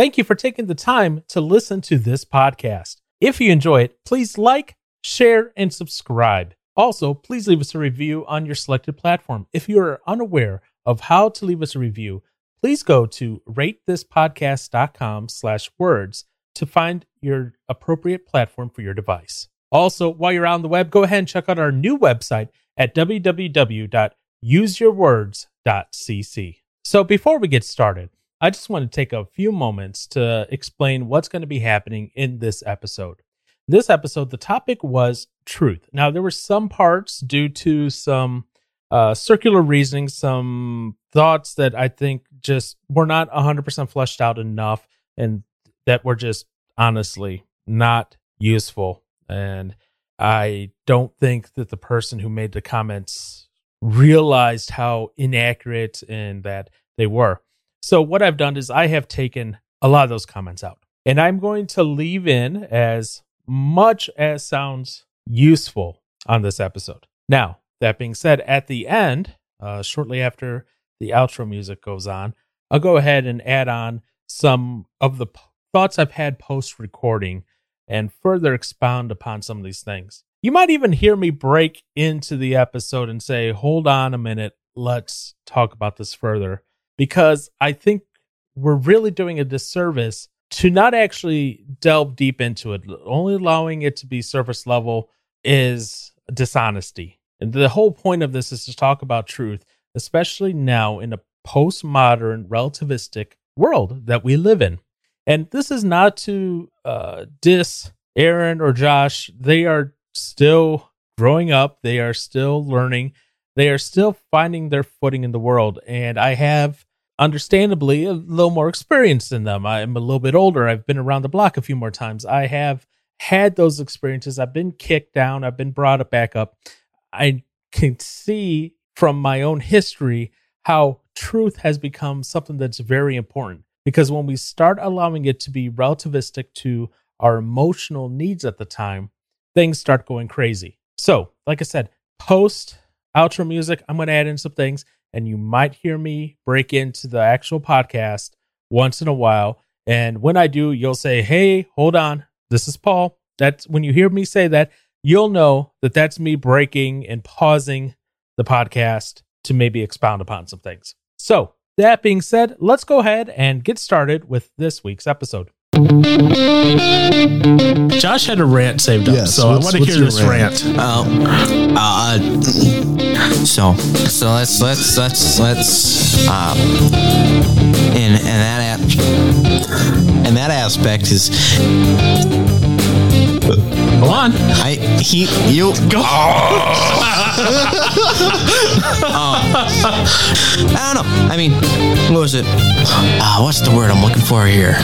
Thank you for taking the time to listen to this podcast. If you enjoy it, please like, share, and subscribe. Also, please leave us a review on your selected platform. If you are unaware of how to leave us a review, please go to ratethispodcast.com slash words to find your appropriate platform for your device. Also, while you're on the web, go ahead and check out our new website at www.useyourwords.cc. So before we get started, I just want to take a few moments to explain what's going to be happening in this episode. This episode, the topic was truth. Now, there were some parts due to some uh, circular reasoning, some thoughts that I think just were not 100% fleshed out enough and that were just honestly not useful. And I don't think that the person who made the comments realized how inaccurate and that they were. So, what I've done is I have taken a lot of those comments out and I'm going to leave in as much as sounds useful on this episode. Now, that being said, at the end, uh, shortly after the outro music goes on, I'll go ahead and add on some of the p- thoughts I've had post recording and further expound upon some of these things. You might even hear me break into the episode and say, hold on a minute, let's talk about this further, because I think we're really doing a disservice to not actually delve deep into it. Only allowing it to be surface level is dishonesty. And the whole point of this is to talk about truth, especially now in a postmodern, relativistic world that we live in. And this is not to uh, diss Aaron or Josh. They are still growing up, they are still learning, they are still finding their footing in the world. And I have, understandably, a little more experience than them. I'm a little bit older. I've been around the block a few more times. I have had those experiences. I've been kicked down, I've been brought back up. I can see from my own history how truth has become something that's very important because when we start allowing it to be relativistic to our emotional needs at the time, things start going crazy. So, like I said, post outro music, I'm going to add in some things, and you might hear me break into the actual podcast once in a while. And when I do, you'll say, Hey, hold on. This is Paul. That's when you hear me say that, you'll know that that's me breaking and pausing the podcast to maybe expound upon some things. So, that being said, let's go ahead and get started with this week's episode. Josh had a rant saved up, Yes, so I want to hear your this rant? rant. Um, uh, so, so let's let's let's let's um, in in that a- in that aspect is Go on. I he you Go. I don't know. I mean, what was it? Uh, what's the word I'm looking for here?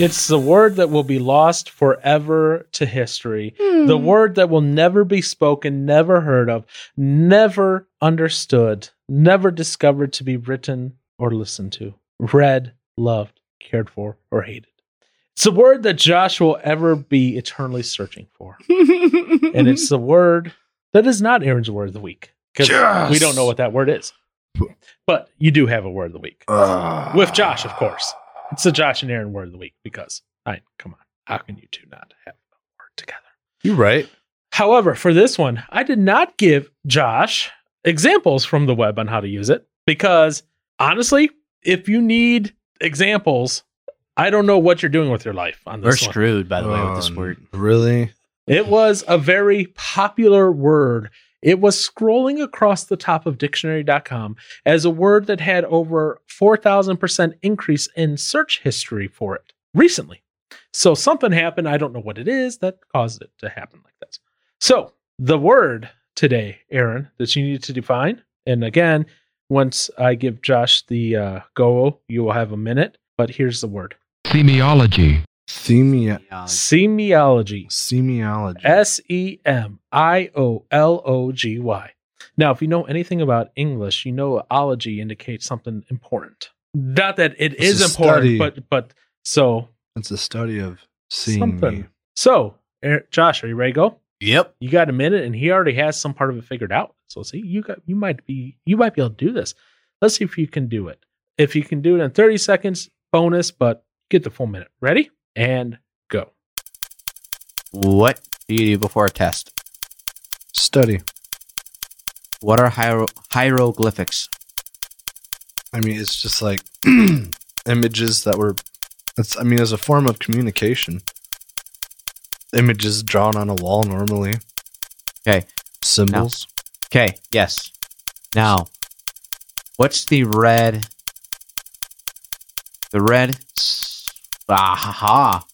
It's the word that will be lost forever to history. The word that will never be spoken, never heard of, never understood, never discovered to be written or listened to, read, loved, cared for, or hated. It's a word that Josh will ever be eternally searching for. and it's the word that is not Aaron's word of the week. Because Yes! we don't know what that word is. But you do have a word of the week. Ah. With Josh, of course. It's the Josh and Aaron word of the week because I come on, how can you two not have a word together? You're right. However, for this one, I did not give Josh examples from the web on how to use it because honestly, if you need examples, I don't know what you're doing with your life on We're this one. screwed, by the way, with this Um, word. Really? It was a very popular word. It was scrolling across the top of dictionary.com as a word that had over 4,000% increase in search history for it recently. So something happened. I don't know what it is that caused it to happen like this. So the word today, Aaron, that you need to define. And again, once I give Josh the uh, go, you will have a minute. But here's the word Semiology. Themia- semiology. semiology. S E M I O L O G Y. Now, if you know anything about English, you know ology indicates something important. Not that it It's is important, study. but but so It's a study of seeing something. me. So, Er- Josh, are you ready to go? Yep. You got a minute, and he already has some part of it figured out. So, see, you got you might be you might be able to do this. Let's see if you can do it. If you can do it in 30 seconds, bonus, but get the full minute. Ready? And go. What do you do before a test? Study. What are hiero- hieroglyphics? I mean, it's just like images that were. It's. I mean, as a form of communication. Images drawn on a wall normally. Okay. Symbols. Okay, yes. Now, what's the red? The red. Ah, ha, ha.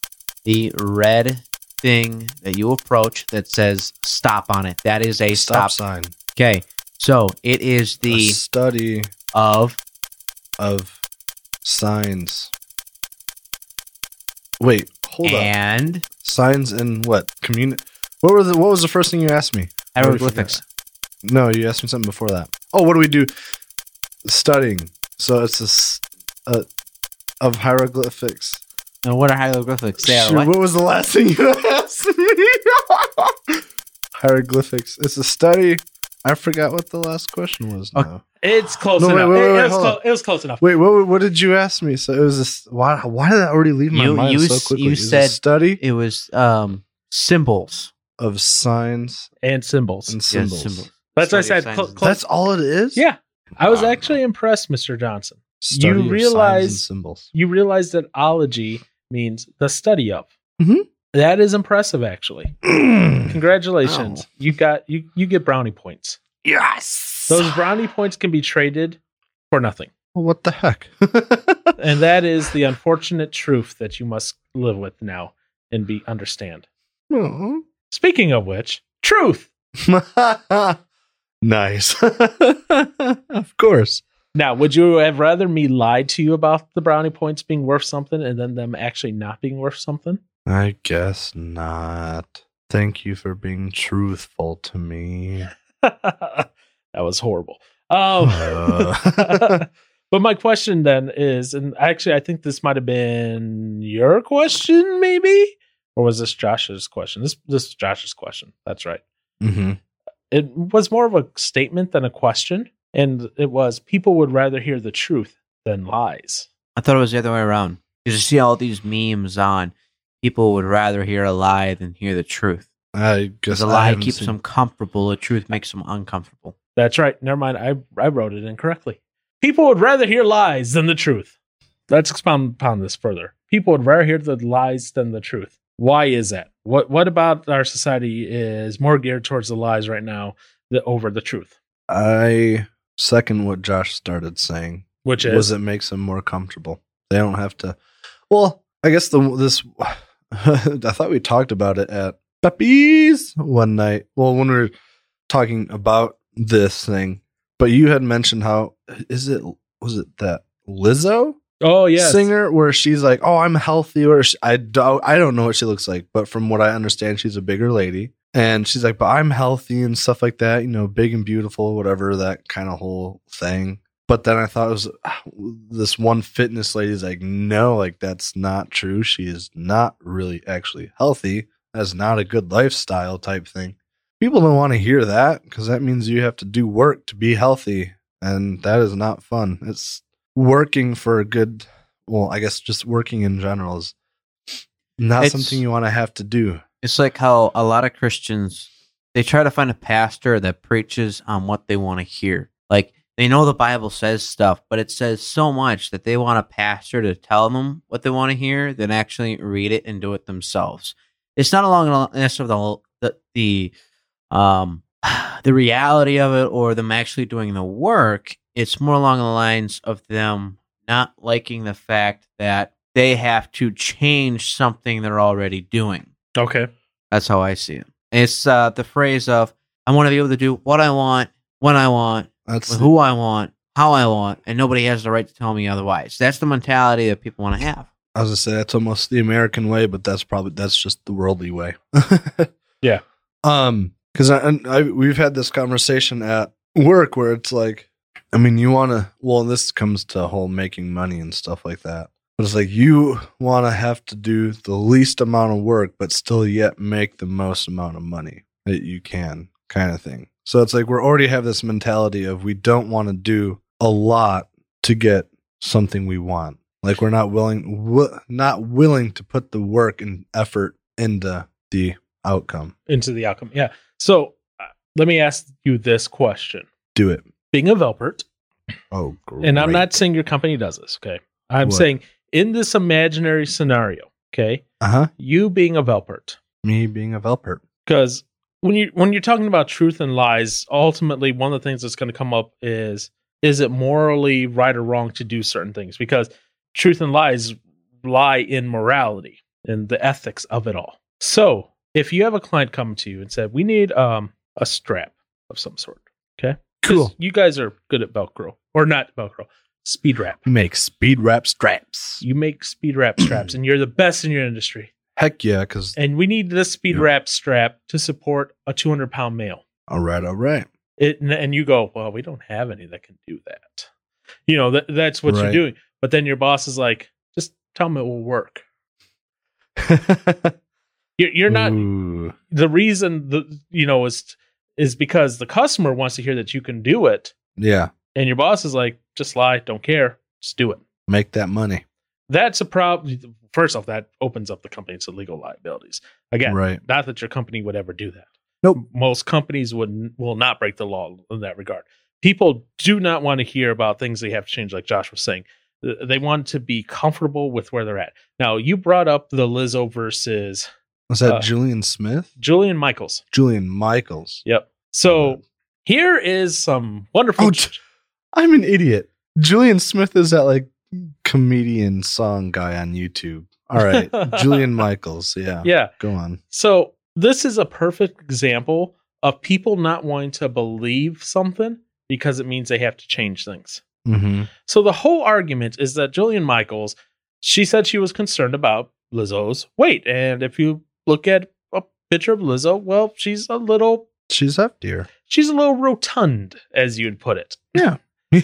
The red thing that you approach that says stop on it. That is a Stop stop. sign. Okay, so it is A the study of. of signs. Wait, hold up. and Signs in what? Commun. What were the? What was the first thing you asked me? Hieroglyphics. No, you asked me something before that. Oh, what do we do? Studying. So it's a, uh, of hieroglyphics. And what are hieroglyphics? They are Shoot, what? what was the last thing you asked me? hieroglyphics. It's a study. I forgot what the last question was. Okay. Now. It's close No, wait, enough. wait, it, wait, it was clo- it was close enough. Wait, what, what did you ask me? So it was this. Why? Why did that already leave my You- mind you so quickly? you It's said- study It was um symbols. of signs And symbols. and Yes, symbols. symbols. That's what I said. of Cl- That's all it is. yeah. I was Wow. actually impressed, Mr. Johnson. Study You of signs and realize- symbols. You realize that ology means the study of. Mhm. That is impressive, actually. Congratulations. Oh. You got you you get brownie points. yes. Those brownie points can be traded for nothing. Well, what the heck? And that is the unfortunate truth that you must live with now and be understand. Speaking of which, truth. nice. of course. Now, would you have rather me lie to you about the brownie points being worth something and then them actually not being worth something? I guess not. Thank you for being truthful to me. that was horrible. Um, Uh. but my question then is, and actually, I think this might have been your question, maybe, or was this Josh's question? This this is Josh's question. That's right. hmm It was more of a statement than a question, and it was people would rather hear the truth than lies. I thought it was the other way around. You just see all these memes on people would rather hear a lie than hear the truth. I guess a I lie keeps seen- them comfortable, the truth makes them uncomfortable. That's right. Never mind. I I wrote it incorrectly. People would rather hear lies than the truth. Let's expound upon this further. People would rather hear the lies than the truth. Why is that? What what about our society is more geared towards the lies right now than over the truth? I second what Josh started saying. Which is was it makes them more comfortable. They don't have to. Well, I guess the this. I thought we talked about it at Pepe's one night. Well, when we were talking about this thing, but you had mentioned how is it was it that Lizzo oh yeah, singer where she's like, "Oh, I'm healthy," or she, I don't I don't know what she looks like, but from what I understand, she's a bigger lady. And she's like, but I'm healthy and stuff like that, you know, big and beautiful, whatever, that kind of whole thing. But then I thought it was ah, this one fitness lady's like, no, like that's not true. She is not really actually healthy. That's not a good lifestyle type thing. People don't want to hear that because that means you have to do work to be healthy. And that is not fun. It's working for a good, well, I guess just working in general is not It's- something you want to have to do. It's like how a lot of Christians they try to find a pastor that preaches on what they want to hear. Like they know the Bible says stuff, but it says so much that they want a pastor to tell them what they want to hear than actually read it and do it themselves. It's not along the necessarily the, the um the reality of it or them actually doing the work. It's more along the lines of them not liking the fact that they have to change something they're already doing. Okay. That's how I see it. It's uh, the phrase of I want to be able to do what I want, when I want, That's with who I want, how I want, and nobody has the right to tell me otherwise. That's the mentality that people want to have. I was gonna say that's almost the American way, but that's probably that's just the worldly way. Yeah. Um, because I, I we've had this conversation at work where it's like, I mean, you want to. Well, this comes to whole making money and stuff like that. But it's like you want to have to do the least amount of work, but still yet make the most amount of money that you can, kind of thing. So it's like we already have this mentality of we don't want to do a lot to get something we want. Like we're not willing, wi- not willing to put the work and effort into the outcome. into the outcome. Yeah. So uh, let me ask you this question: Do it. Being a Velpert, Oh, great. and I'm not saying your company does this. Okay, I'm What? saying in this imaginary scenario. Okay, Uh huh. you being a Velpert, Me being a Velpert. because when you when you're talking about truth and lies, ultimately one of the things that's going to come up is is it morally right or wrong to do certain things? Because truth and lies lie in morality and the ethics of it all. So if you have a client come to you and said, "We need um a strap of some sort," okay, Cool. You guys are good at Velcro or not Velcro, speed wrap. You Make speed wrap straps. You make speed wrap straps, and you're the best in your industry. Heck yeah, because And we need this speed Yeah. wrap strap to support a 200 pound male. all right, all right. It, and- you go, well, we don't have any that can do that. You know, that, that's what you're doing. But then your boss is like, just tell them it will work. You're, you're not Ooh. the reason the you know is is because the customer wants to hear that you can do it, Yeah, and your boss is like, just lie, don't care, just do it. make that money. That's a problem. First off, that opens up the company to legal liabilities. Again, Right. not that your company would ever do that. Nope. Most companies would will not break the law in that regard. People do not want to hear about things they have to change, like Josh was saying. They want to be comfortable with where they're at. Now, you brought up the Lizzo versus Was that Uh, Julian Smith? Julian Michaels. Julian Michaels. Yep. So here is some wonderful. Oh, I'm an idiot. Julian Smith is that like comedian song guy on YouTube. All right. Julian Michaels. Yeah. yeah. Go on. So this is a perfect example of people not wanting to believe something because it means they have to change things. Mm-hmm. So the whole argument is that Julian Michaels, she said she was concerned about Lizzo's weight. And if you look at a picture of Lizzo, well, she's a little She's up heftier. she's a little rotund, as you'd put it. Yeah.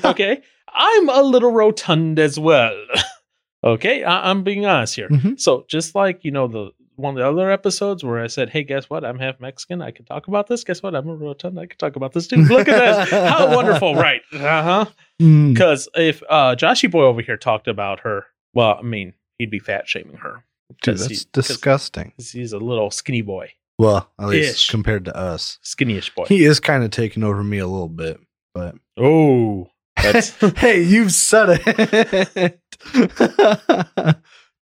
Okay. I'm a little rotund as well. okay. I- I'm being honest here. Mhm. So just like, you know, the one of the other episodes where I said, Hey, guess what? I'm half Mexican. I can talk about this. Guess what? I'm a rotund. I can talk about this too. Look at this. How wonderful. Right. Uh-huh. Mm. Because if uh Joshy Boy over here talked about her, well, I mean, he'd be fat shaming her. Dude, that's he- disgusting. He's a little skinny boy. Well, at least Ish. compared to us. Skinny-ish boy. He is kind of taking over me a little bit, but oh. That's hey, you've said it.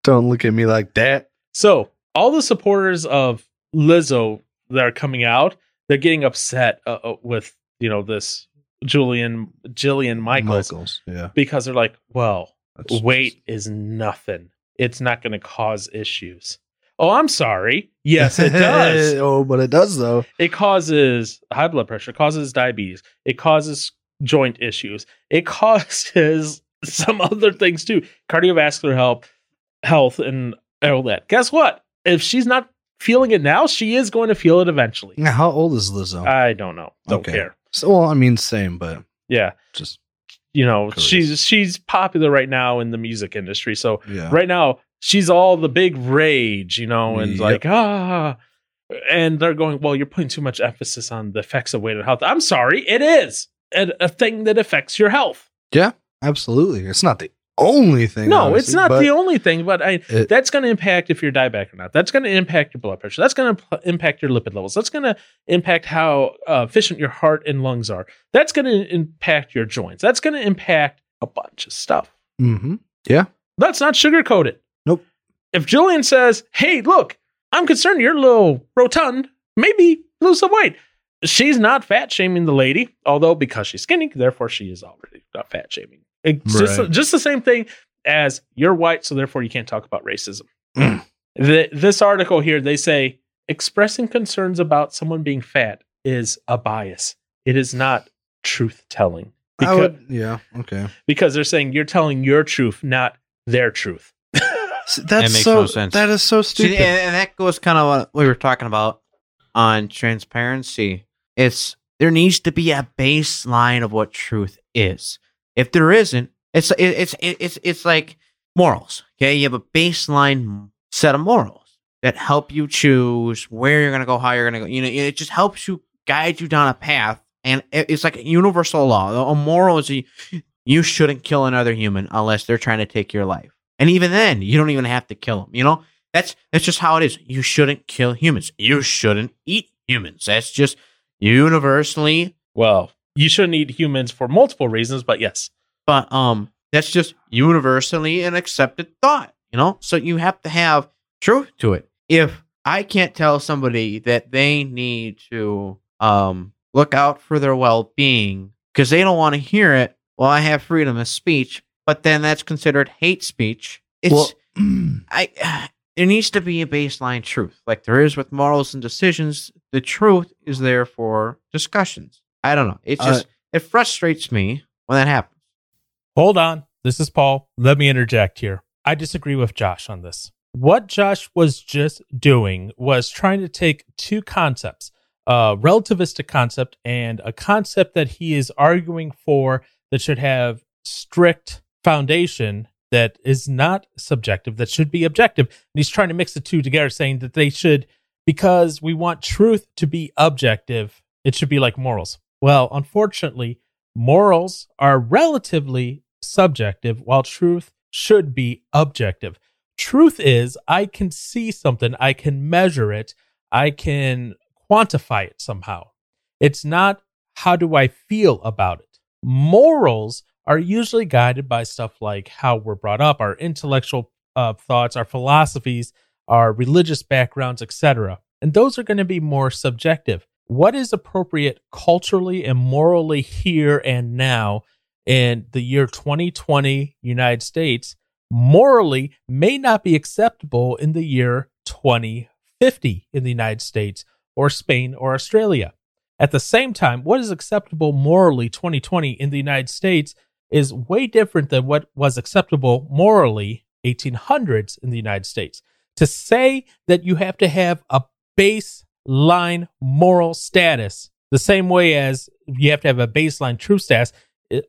Don't look at me like that. So all the supporters of Lizzo that are coming out, they're getting upset uh, uh, with you know this Julian Jillian Michaels, yeah. because they're like, well, That's- weight is nothing. It's not going to cause issues. Oh, I'm sorry. Yes, it does. oh, but it does though. it causes high blood pressure, causes diabetes, it causes joint issues, it causes some other things too, cardiovascular health, health, and all that. Guess what? If she's not feeling it now, she is going to feel it eventually. Now, how old is Lizzo? I don't know. Don't Okay. care. so, well, I mean, same, but Yeah, just you know, Curious. she's she's popular right now in the music industry. So yeah. right now she's all the big rage, you know, and Yep. like ah, and they're going, well, you're putting too much emphasis on the effects of weight and health. I'm sorry, it is a, a thing that affects your health. Yeah, absolutely. It's not the only thing. no, it's not the only thing, but I it- that's going to impact if you're diabetic or not. That's going to impact your blood pressure. That's going to impact your lipid levels. That's going to impact how uh, efficient your heart and lungs are. That's going to impact your joints. That's going to impact a bunch of stuff. Mhm. Let's not sugarcoated. Nope. If Julian says, "Hey, look, I'm concerned you're a little rotund. Maybe lose some weight." She's not fat shaming the lady, although because she's skinny, therefore she is already not fat shaming. It's just, Right. just the same thing as you're white, so therefore you can't talk about racism. Mm. The, this article here, they say expressing concerns about someone being fat is a bias. It is not truth telling. I Because, would, yeah. Okay. because they're saying you're telling your truth, not their truth. S- That's makes so. no sense. That is so See, stupid. and, and that goes kind of what we were talking about on transparency. It's there needs to be a baseline of what truth is. If there isn't, it's it, it's it, it's it's like morals. Okay, you have a baseline set of morals that help you choose where you're gonna go, how you're gonna go. You know, it just helps you guide you down a path, and it- it's like a universal law. A moral is a you shouldn't kill another human unless they're trying to take your life. And even then, you don't even have to kill them. You know, that's that's just how it is. You shouldn't kill humans. You shouldn't eat humans. That's just universally. Well, you shouldn't eat humans for multiple reasons, but yes. But um, that's just universally an accepted thought. You know, so you have to have truth to it. If I can't tell somebody that they need to um look out for their well being because they don't want to hear it, well, I have freedom of speech, but then that's considered hate speech. It's Well, I there needs to be a baseline truth, like there is with morals and decisions. The truth is there for discussions. I don't know. It Uh, just it frustrates me when that happens. Hold on. This is Paul. Let me interject here. I disagree with Josh on this. What Josh was just doing was trying to take two concepts a relativistic concept and a concept that he is arguing for that should have strict foundation that is not subjective, that should be objective. And he's trying to mix the two together, saying that they should, because we want truth to be objective, it should be like morals. Well, unfortunately, morals are relatively subjective, while truth should be objective. Truth is, I can see something, I can measure it, I can quantify it somehow. It's not how do I feel about it. Morals are usually guided by stuff like how we're brought up, our intellectual uh, thoughts, our philosophies, our religious backgrounds, etc. And those are going to be more subjective. What is appropriate culturally and morally here and now in the year 2020 United States morally may not be acceptable in the year 2050 in the United States or Spain or Australia. At the same time, what is acceptable morally 2020 in the United States is way different than what was acceptable morally 1800s in the United States. To say that you have to have a baseline moral status the same way as you have to have a baseline truth status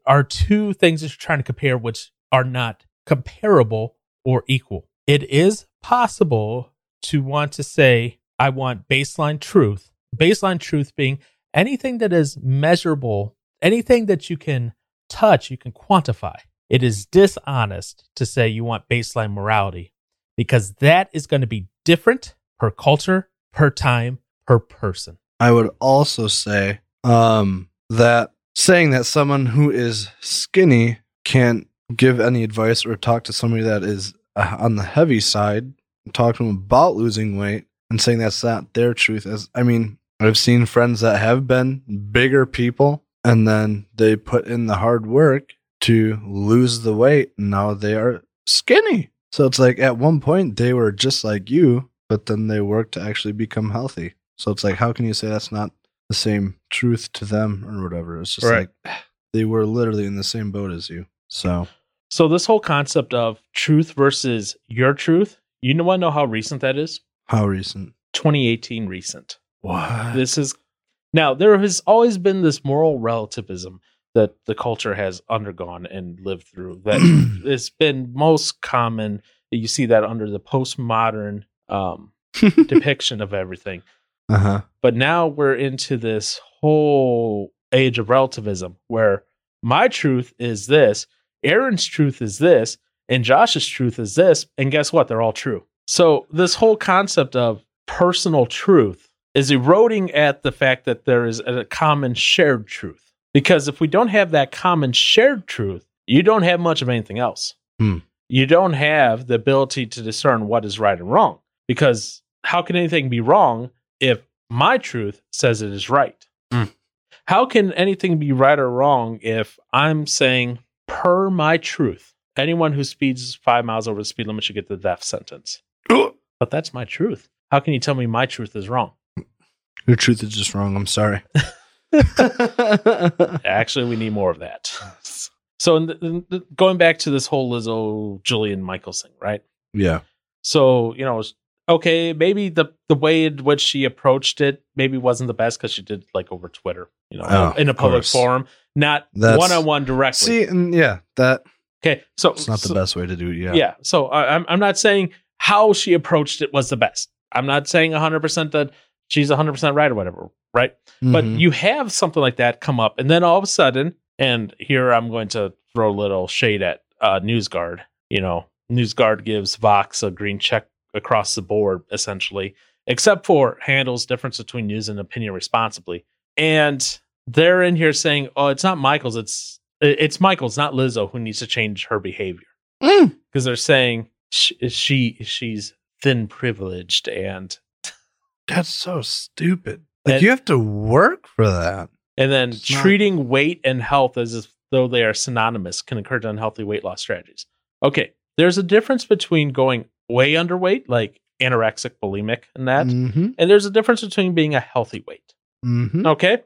are two things that you're trying to compare which are not comparable or equal. It is possible to want to say, I want baseline truth. Baseline truth being anything that is measurable, anything that you can touch, you can quantify. It is dishonest to say you want baseline morality because that is going to be different per culture, per time, per person. I would also say um, that saying that someone who is skinny can't give any advice or talk to somebody that is uh, on the heavy side, talk to them about losing weight, and saying that's not their truth. As I mean, I've seen friends that have been bigger people, and then they put in the hard work to lose the weight, and now they are skinny. So it's like at one point they were just like you, but then they worked to actually become healthy. So it's like, how can you say that's not the same truth to them or whatever? It's just Right. like they were literally in the same boat as you. So So this whole concept of truth versus your truth, you know, want to know how recent that is? how recent? 2018 recent. What? This is now there has always been this moral relativism that the culture has undergone and lived through. That it's been most common. You see that under the postmodern um, depiction of everything. uh huh. But now we're into this whole age of relativism where my truth is this, Aaron's truth is this, and Josh's truth is this. And guess what? They're all true. So this whole concept of personal truth is eroding at the fact that there is a common shared truth. Because if we don't have that common shared truth, you don't have much of anything else. Hmm. You don't have the ability to discern what is right and wrong. Because how can anything be wrong if my truth says it is right? Hmm. How can anything be right or wrong if I'm saying, per my truth, anyone who speeds five miles over the speed limit should get the death sentence? But that's my truth. How can you tell me my truth is wrong? Your truth is just wrong. I'm sorry. Actually, we need more of that. So, in the, in the- going back to this whole Lizzo Julian Michaels thing, right? yeah. So, you know, okay, maybe the the way in which she approached it maybe wasn't the best because she did like over Twitter, you know, Oh, in a public course. forum, not one on one directly. See, and yeah, that okay, so it's not the best way to do it. Yeah. Yeah. So I, I'm I'm not saying how she approached it was the best. I'm not saying 100 percent that she's 100 percent right or whatever, right? But Mhm. you have something like that come up, and then all of a sudden, And here I'm going to throw a little shade at uh, NewsGuard. You know, NewsGuard gives Vox a green check across the board, essentially, except for handles difference between news and opinion responsibly. And they're in here saying, "Oh, it's not Michaels. It's it's Michaels, not Lizzo, who needs to change her behavior." Mm. Because they're saying she, she she's thin privileged and That's so stupid. Like And- you have to work for that. and then It's not- treating weight and health as if though they are synonymous can encourage unhealthy weight loss strategies. Okay, there's a difference between going way underweight, like anorexic, bulimic, and that, Mm-hmm. and there's a difference between being a healthy weight. Mm-hmm. Okay,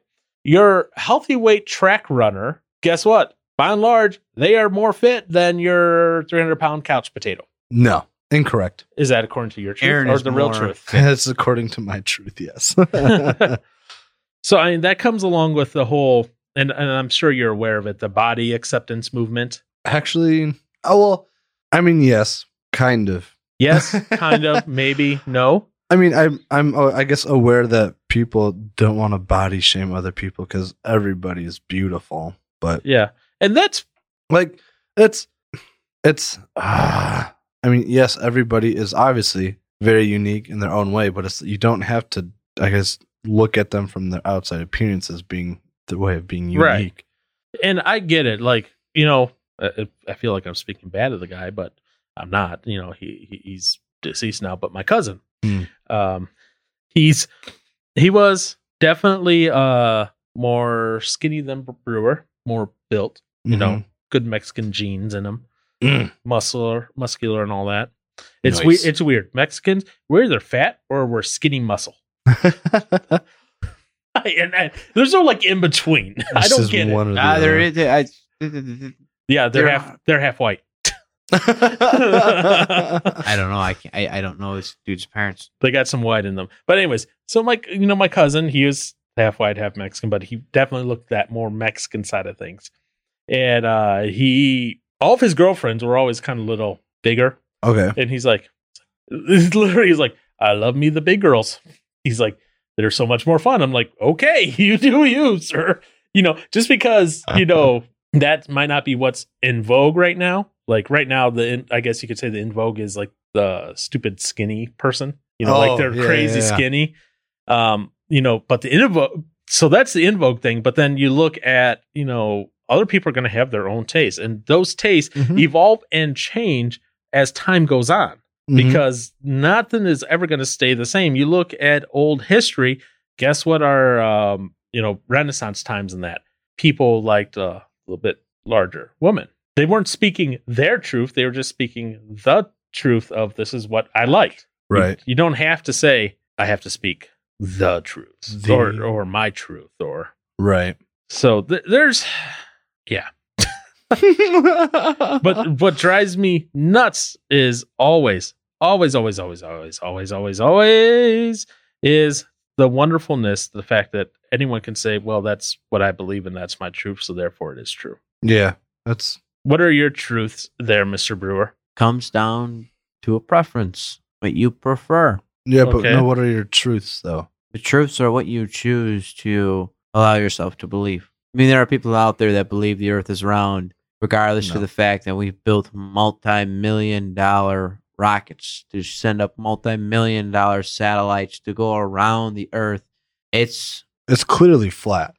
your healthy weight track runner, guess what? By and large, they are more fit than your 300 pound couch potato. No, incorrect. Is that according to your truth Aaron or is the real more truth? That's according to my truth. Yes. So I mean that comes along with the whole, and, and I'm sure you're aware of it, the body acceptance movement. Actually, oh well. I mean, yes, kind of. Yes, kind of, maybe, no. I mean, I'm I'm uh, I guess aware that people don't want to body shame other people because everybody is beautiful, but Yeah, and that's like it's it's ah I mean, yes, everybody is obviously very unique in their own way, but it's you don't have to I guess look at them from their outside appearance as being the way of being unique. Right. and I get it. Like you know, I, I feel like I'm speaking bad of the guy, but I'm not. You know, he, he he's deceased now. But my cousin, Hmm. um, he's he was definitely uh more skinny than Brewer, more built. You know, good Mexican genes in him, Mm. muscular, muscular, and all that. It's Nice. weird. It's weird. Mexicans, we're either fat or we're skinny muscle. And, and there's no like in between. I don't get it. one or the Ah, there other. is. I, Yeah, they're They're half. They're half white. I don't know. I, can't, I I don't know this dude's parents. They got some white in them. But anyways, so my you know my cousin, he was half white, half Mexican, but he definitely looked that more Mexican side of things. And uh he all of his girlfriends were always kind of little bigger, okay. and he's like, literally, he's like, I love me the big girls. He's like, they're so much more fun. I'm like, okay, you do you, sir. You know, just because you know that might not be what's in vogue right now. Like right now, the in, I guess you could say the in vogue is like the stupid skinny person. You know, Oh, like they're yeah, crazy yeah, yeah. skinny. Um, you know, but the in vogue. So that's the in vogue thing. But then you look at you know other people are going to have their own tastes, and those tastes Mhm. evolve and change as time goes on Mhm. because nothing is ever going to stay the same. You look at old history. Guess what? Our um, you know Renaissance times and that people liked a little bit larger women. They weren't speaking their truth; they were just speaking the truth of this is what I liked. You- right. You, don't have to say I have to speak the truth The- or or my truth or Right. so. Th- there's yeah. But what drives me nuts is always, always, always, always, always, always, always, always is the wonderfulness, the fact that anyone can say, well, that's what I believe and that's my truth. So therefore it is true. yeah, that's What are your truths there, Mr. Brewer? Comes down to a preference, what you prefer. yeah. But no, what are your truths though? The truths are what you choose to allow yourself to believe. I mean, there are people out there that believe the earth is round, regardless No. of the fact that we've built multi million dollar rockets to send up multi million dollar satellites to go around the earth. It's, It's clearly flat.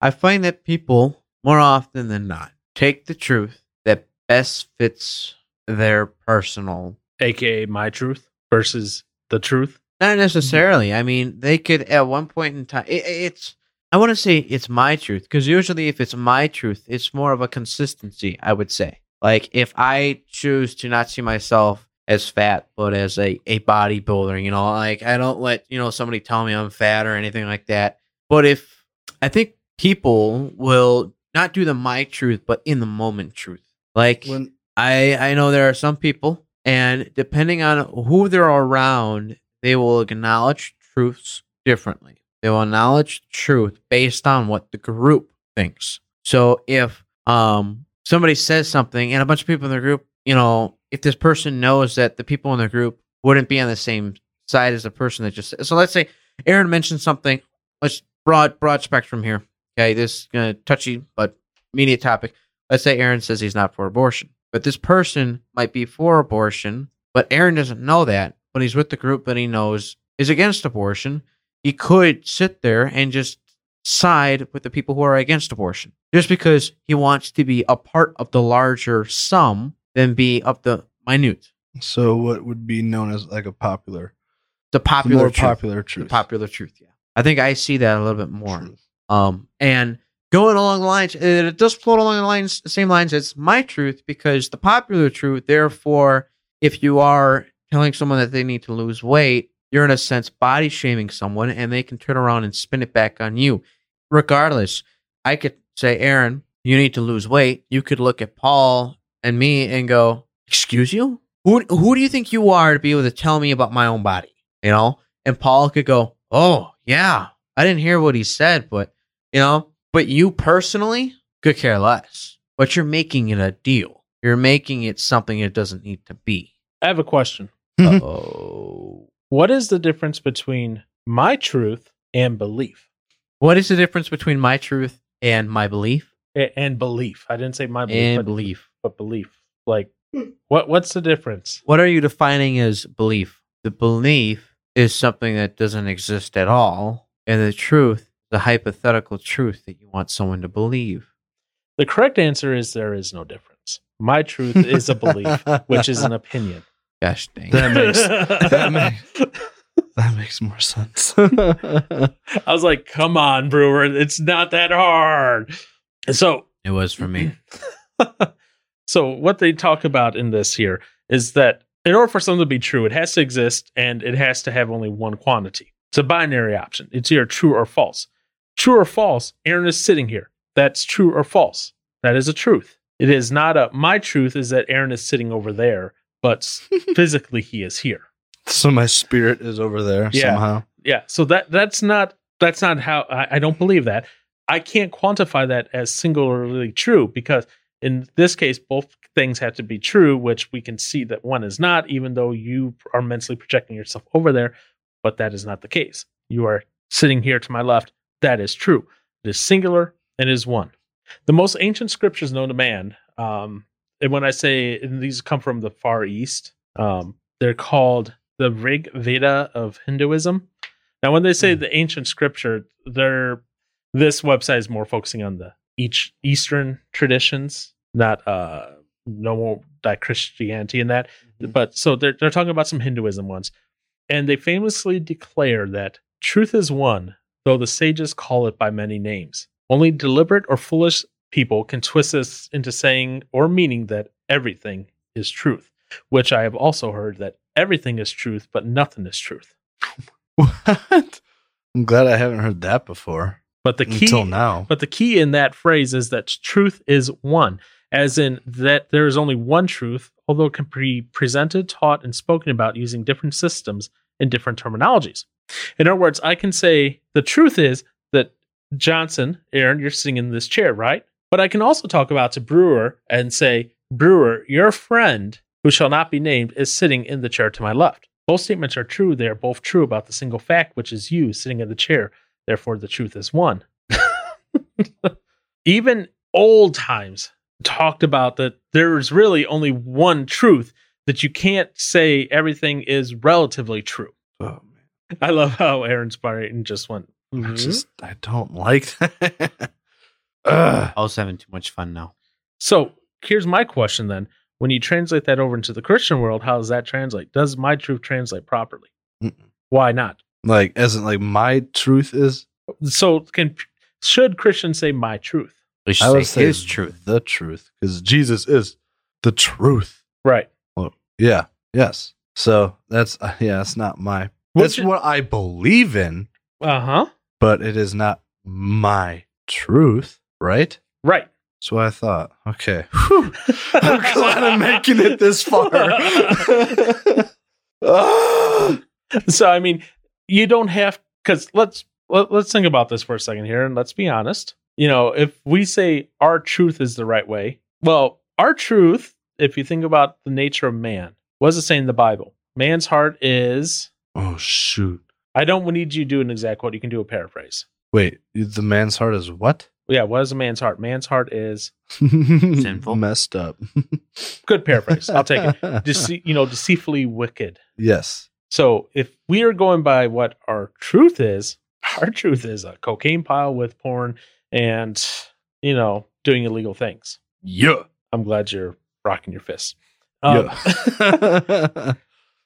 I find that people, more often than not, take the truth that best fits their personal AKA my truth versus the truth. Not necessarily. Mm-hmm. I mean, they could at one point in time. It, it's. I want to say it's my truth because usually, if it's my truth, it's more of a consistency. I would say, like if I choose to not see myself as fat, but as a a bodybuilder, you know, like I don't let you know somebody tell me I'm fat or anything like that. But if I think people will not do the my truth, but in the moment truth, like When I I know there are some people, and depending on who they're around, they will acknowledge truths differently. They will acknowledge truth based on what the group thinks. So if um somebody says something and a bunch of people in the group, you know, if this person knows that the people in the group wouldn't be on the same side as the person that just so let's say Aaron mentioned something. Let's broad broad spectrum here. Okay, this is gonna touchy, but immediate topic. Let's say Aaron says he's not for abortion, but this person might be for abortion, but Aaron doesn't know that. But he's with the group that he knows is against abortion. He could sit there and just side with the people who are against abortion just because he wants to be a part of the larger sum than be of the minute. So what would be known as like a popular, The popular more truth. popular The truth? popular truth. Yeah. I think I see that a little bit more. Truth. Um, and going along the lines, it does float along the lines, the same lines as my truth, because the popular truth, therefore, if you are telling someone that they need to lose weight, you're in a sense body shaming someone, and they can turn around and spin it back on you. Regardless, I could say, Aaron, you need to lose weight. You could look at Paul and me and go, "Excuse you? Who who do you think you are to be able to tell me about my own body?" You know, and Paul could go, "Oh yeah, I didn't hear what he said, but you know, but you personally could care less. But you're making it a deal. You're making it something it doesn't need to be. I have a question. Oh, What is the difference between my truth and belief? what is the difference between my truth and my belief? A- And belief. I didn't say my belief, And but, belief. but belief. Like, what? What's the difference? What are you defining as belief? The belief is something that doesn't exist at all, and the truth, the hypothetical truth that you want someone to believe. The correct answer is there is no difference. My truth is a belief, which is an opinion. Gosh dang. That makes that makes that makes more sense. I was like, come on, Brewer. It's not that hard. So, it was for me. so what they talk about in this here is that in order for something to be true, it has to exist and it has to have only one quantity. It's a binary option. It's either true or false. True or false, Aaron is sitting here. That's true or false. That is a truth. It is not a my truth is that Aaron is sitting over there, but physically he is here. so my spirit is over there Yeah. somehow. Yeah. So that that's not that's not how I, I don't believe that. I can't quantify that as singularly true because in this case both things have to be true, which we can see that one is not, even though you are mentally projecting yourself over there, but that is not the case. You are sitting here to my left. That is true. It is singular and is one. The most ancient scriptures known to man, um, and when I say and these come from the Far East, um, they're called the Rig Veda of Hinduism. Now, when they say Hmm. the ancient scripture, they're this website is more focusing on the each Eastern traditions, not uh no more like Christianity in that. But so they're they're talking about some Hinduism ones, and they famously declare that truth is one, though the sages call it by many names. Only deliberate or foolish people can twist this into saying or meaning that everything is truth, which I have also heard that everything is truth, but nothing is truth. What? I'm glad I haven't heard that before But the key until now. But the key in that phrase is that truth is one, as in that there is only one truth, although it can be presented, taught, and spoken about using different systems and different terminologies. In other words, I can say the truth is that Johnson, Aaron, you're sitting in this chair, right? But I can also talk about to Brewer and say, Brewer, your friend, who shall not be named, is sitting in the chair to my left. Both statements are true. They are both true about the single fact, which is you sitting in the chair. Therefore, the truth is one. Even old times talked about that there is really only one truth, that you can't say everything is relatively true. Oh, man. I love how Aaron's Spartan just went. I "Mhm." just I don't like that. Ugh. I was having too much fun now. So here's my question then. When you translate that over into the Christian world, how does that translate? Does my truth translate properly? Mm-mm. Why not? Like, as in, like my truth is. So can should Christians say my truth? We should I would say say his truth. the truth, because Jesus is the truth. Right. Well, Yeah. Yes. So that's uh, yeah. It's not my. What's That's what I believe in, Uh huh. but it is not my truth. Right. Right. That's what I thought. Okay. Whew. I'm glad I'm making it this far. So I mean, you don't have because let's let, let's think about this for a second here, and let's be honest. You know, if we say our truth is the right way, well, our truth, if you think about the nature of man, what does it say in the Bible? Man's heart is. oh shoot! I don't need you to do an exact quote. You can do a paraphrase. Wait, the man's heart is what? Yeah, what is a man's heart? Man's heart is Sinful. messed up. good paraphrase. I'll take it. Dece- you know, deceitfully wicked. yes. So if we are going by what our truth is, our truth is a cocaine pile with porn and you know doing illegal things. Yeah. I'm glad you're rocking your fists. Um, yeah.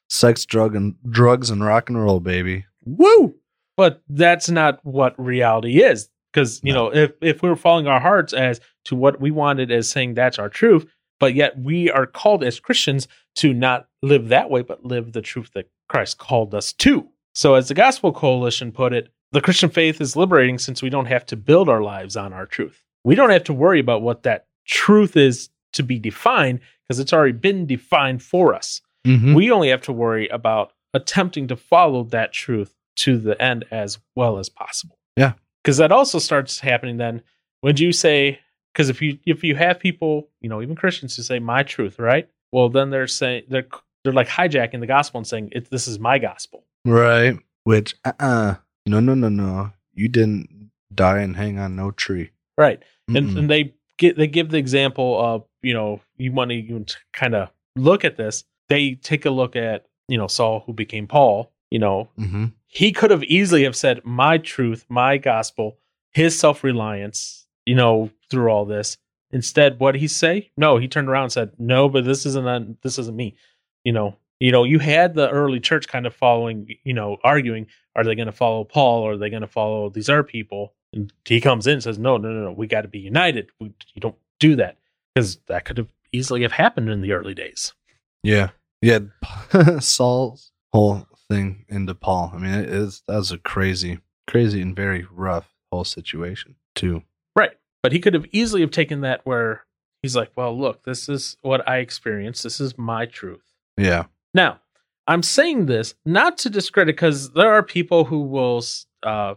Sex, drug, and drugs and rock and roll, baby. Woo! But that's not what reality is. Because, you know, if, if we're following our hearts as to what we wanted as saying that's our truth, but yet we are called as Christians to not live that way, but live the truth that Christ called us to. So, as the Gospel Coalition put it, the Christian faith is liberating since we don't have to build our lives on our truth. We don't have to worry about what that truth is to be defined because it's already been defined for us. Mhm. We only have to worry about attempting to follow that truth to the end as well as possible. Yeah. Because that also starts happening then when you say because if you if you have people, you know, even Christians who say my truth, right? Well, then they're saying they're they're like hijacking the gospel and saying it, this is my gospel. Right. Which, uh uh No, no, no, no. You didn't die and hang on no tree. Right. And Mm-mm. and they get they give the example of, you know, you want to kind of look at this. They take a look at, you know, Saul who became Paul, you know, Mhm. He could have easily have said my truth my gospel his self-reliance you know through all this. Instead what did he say? No he turned around and said no but this isn't a, this isn't me. You know you know you had the early church kind of following you know arguing are they going to follow Paul? Or are they going to follow these other people? And he comes in and says no no no no we got to be united. We, you don't do that. Because that could have easily have happened in the early days. Yeah. Yeah. Saul's whole thing into Paul. I mean, it is that was a crazy, crazy and very rough whole situation too. Right. But he could have easily have taken that where he's like, well, look, this is what I experienced. This is my truth. Yeah. Now, I'm saying this not to discredit because there are people who will uh,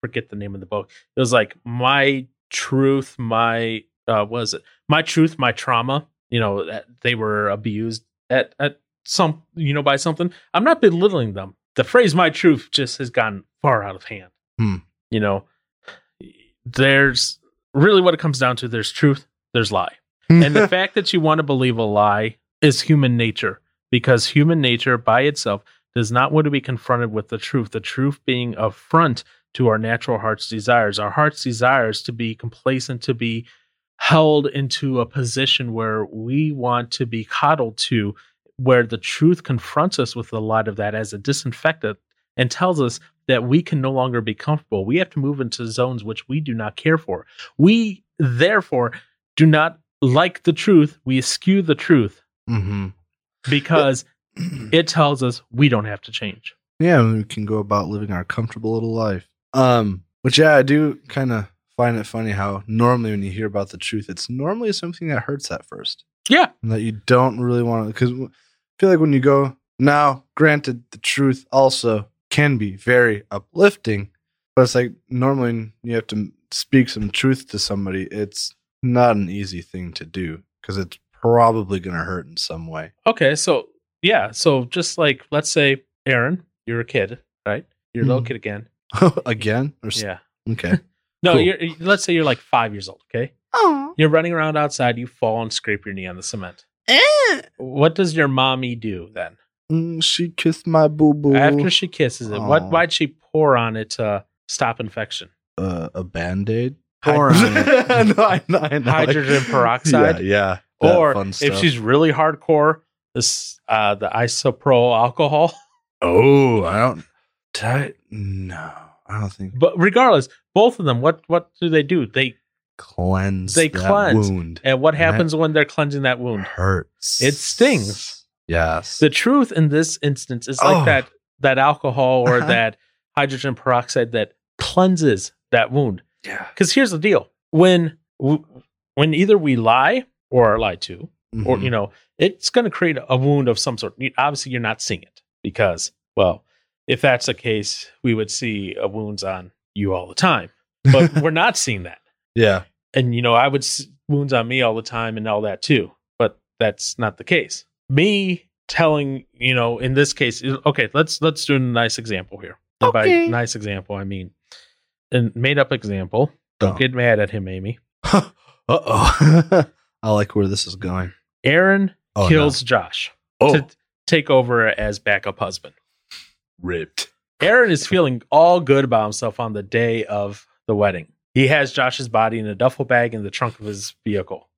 forget the name of the book. It was like my truth, my uh, was it my truth, my trauma. You know that they were abused at at some you know by something. I'm not belittling them. The phrase "my truth" just has gone far out of hand. Hmm. You know, there's really what it comes down to. There's truth. There's lie and the fact that you want to believe a lie is human nature because human nature by itself does not want to be confronted with the truth the truth being a front to our natural heart's desires our heart's desires to be complacent to be held into a position where we want to be coddled to where the truth confronts us with a lot of that as a disinfectant and tells us that we can no longer be comfortable we have to move into zones which we do not care for we therefore do not like the truth, we eschew the truth hmm because it tells us we don't have to change. yeah, we can go about living our comfortable little life. Um, which yeah, I do kind of find it funny how normally when you hear about the truth, it's normally something that hurts at first. Yeah. and that you don't really want to. Because feel like when you go now, granted, the truth also can be very uplifting, but it's like normally you have to speak some truth to somebody, it's not an easy thing to do because it's probably going to hurt in some way. Okay, so yeah, so just like let's say Aaron, you're a kid, right? You're a little Mhm. kid again. Again? Or s- Yeah. Okay. No, Cool. you're let's say you're like five years old, okay? Oh. You're running around outside, you fall and scrape your knee on the cement. What does your mommy do then? Mm, she kissed my boo boo. After she kisses it, what why'd she pour on it to stop infection? uh, a band aid. Pour on it. no, I know, I know. Hydrogen peroxide? Yeah, yeah. that or fun if stuff. she's really hardcore, this uh the isopro alcohol. Oh, I don't. Did I? No, I don't think. But regardless, both of them, what what do they do? They Cleanse. They that cleanse. wound. and what And happens when they're cleansing that wound? Hurts. It stings. Yes. The truth in this instance is like Oh. that that alcohol or Uh-huh. that hydrogen peroxide that cleanses that wound. yeah. Because here's the deal: when when either we lie or are lied to, or Mhm. you know, it's going to create a wound of some sort. Obviously, you're not seeing it because, well, if that's the case, we would see wounds on you all the time. But we're not seeing that. Yeah. and you know i would s- wounds on me all the time and all that too but that's not the case me telling you know in this case okay let's let's do a nice example here and by Okay. nice example i mean a made up example Don't Oh. get mad at him, Amy. uh oh. I like where this is going. Aaron Oh, kills Josh no. to take over as backup husband. ripped. Aaron is feeling all good about himself on the day of the wedding. He has Josh's body in a duffel bag in the trunk of his vehicle.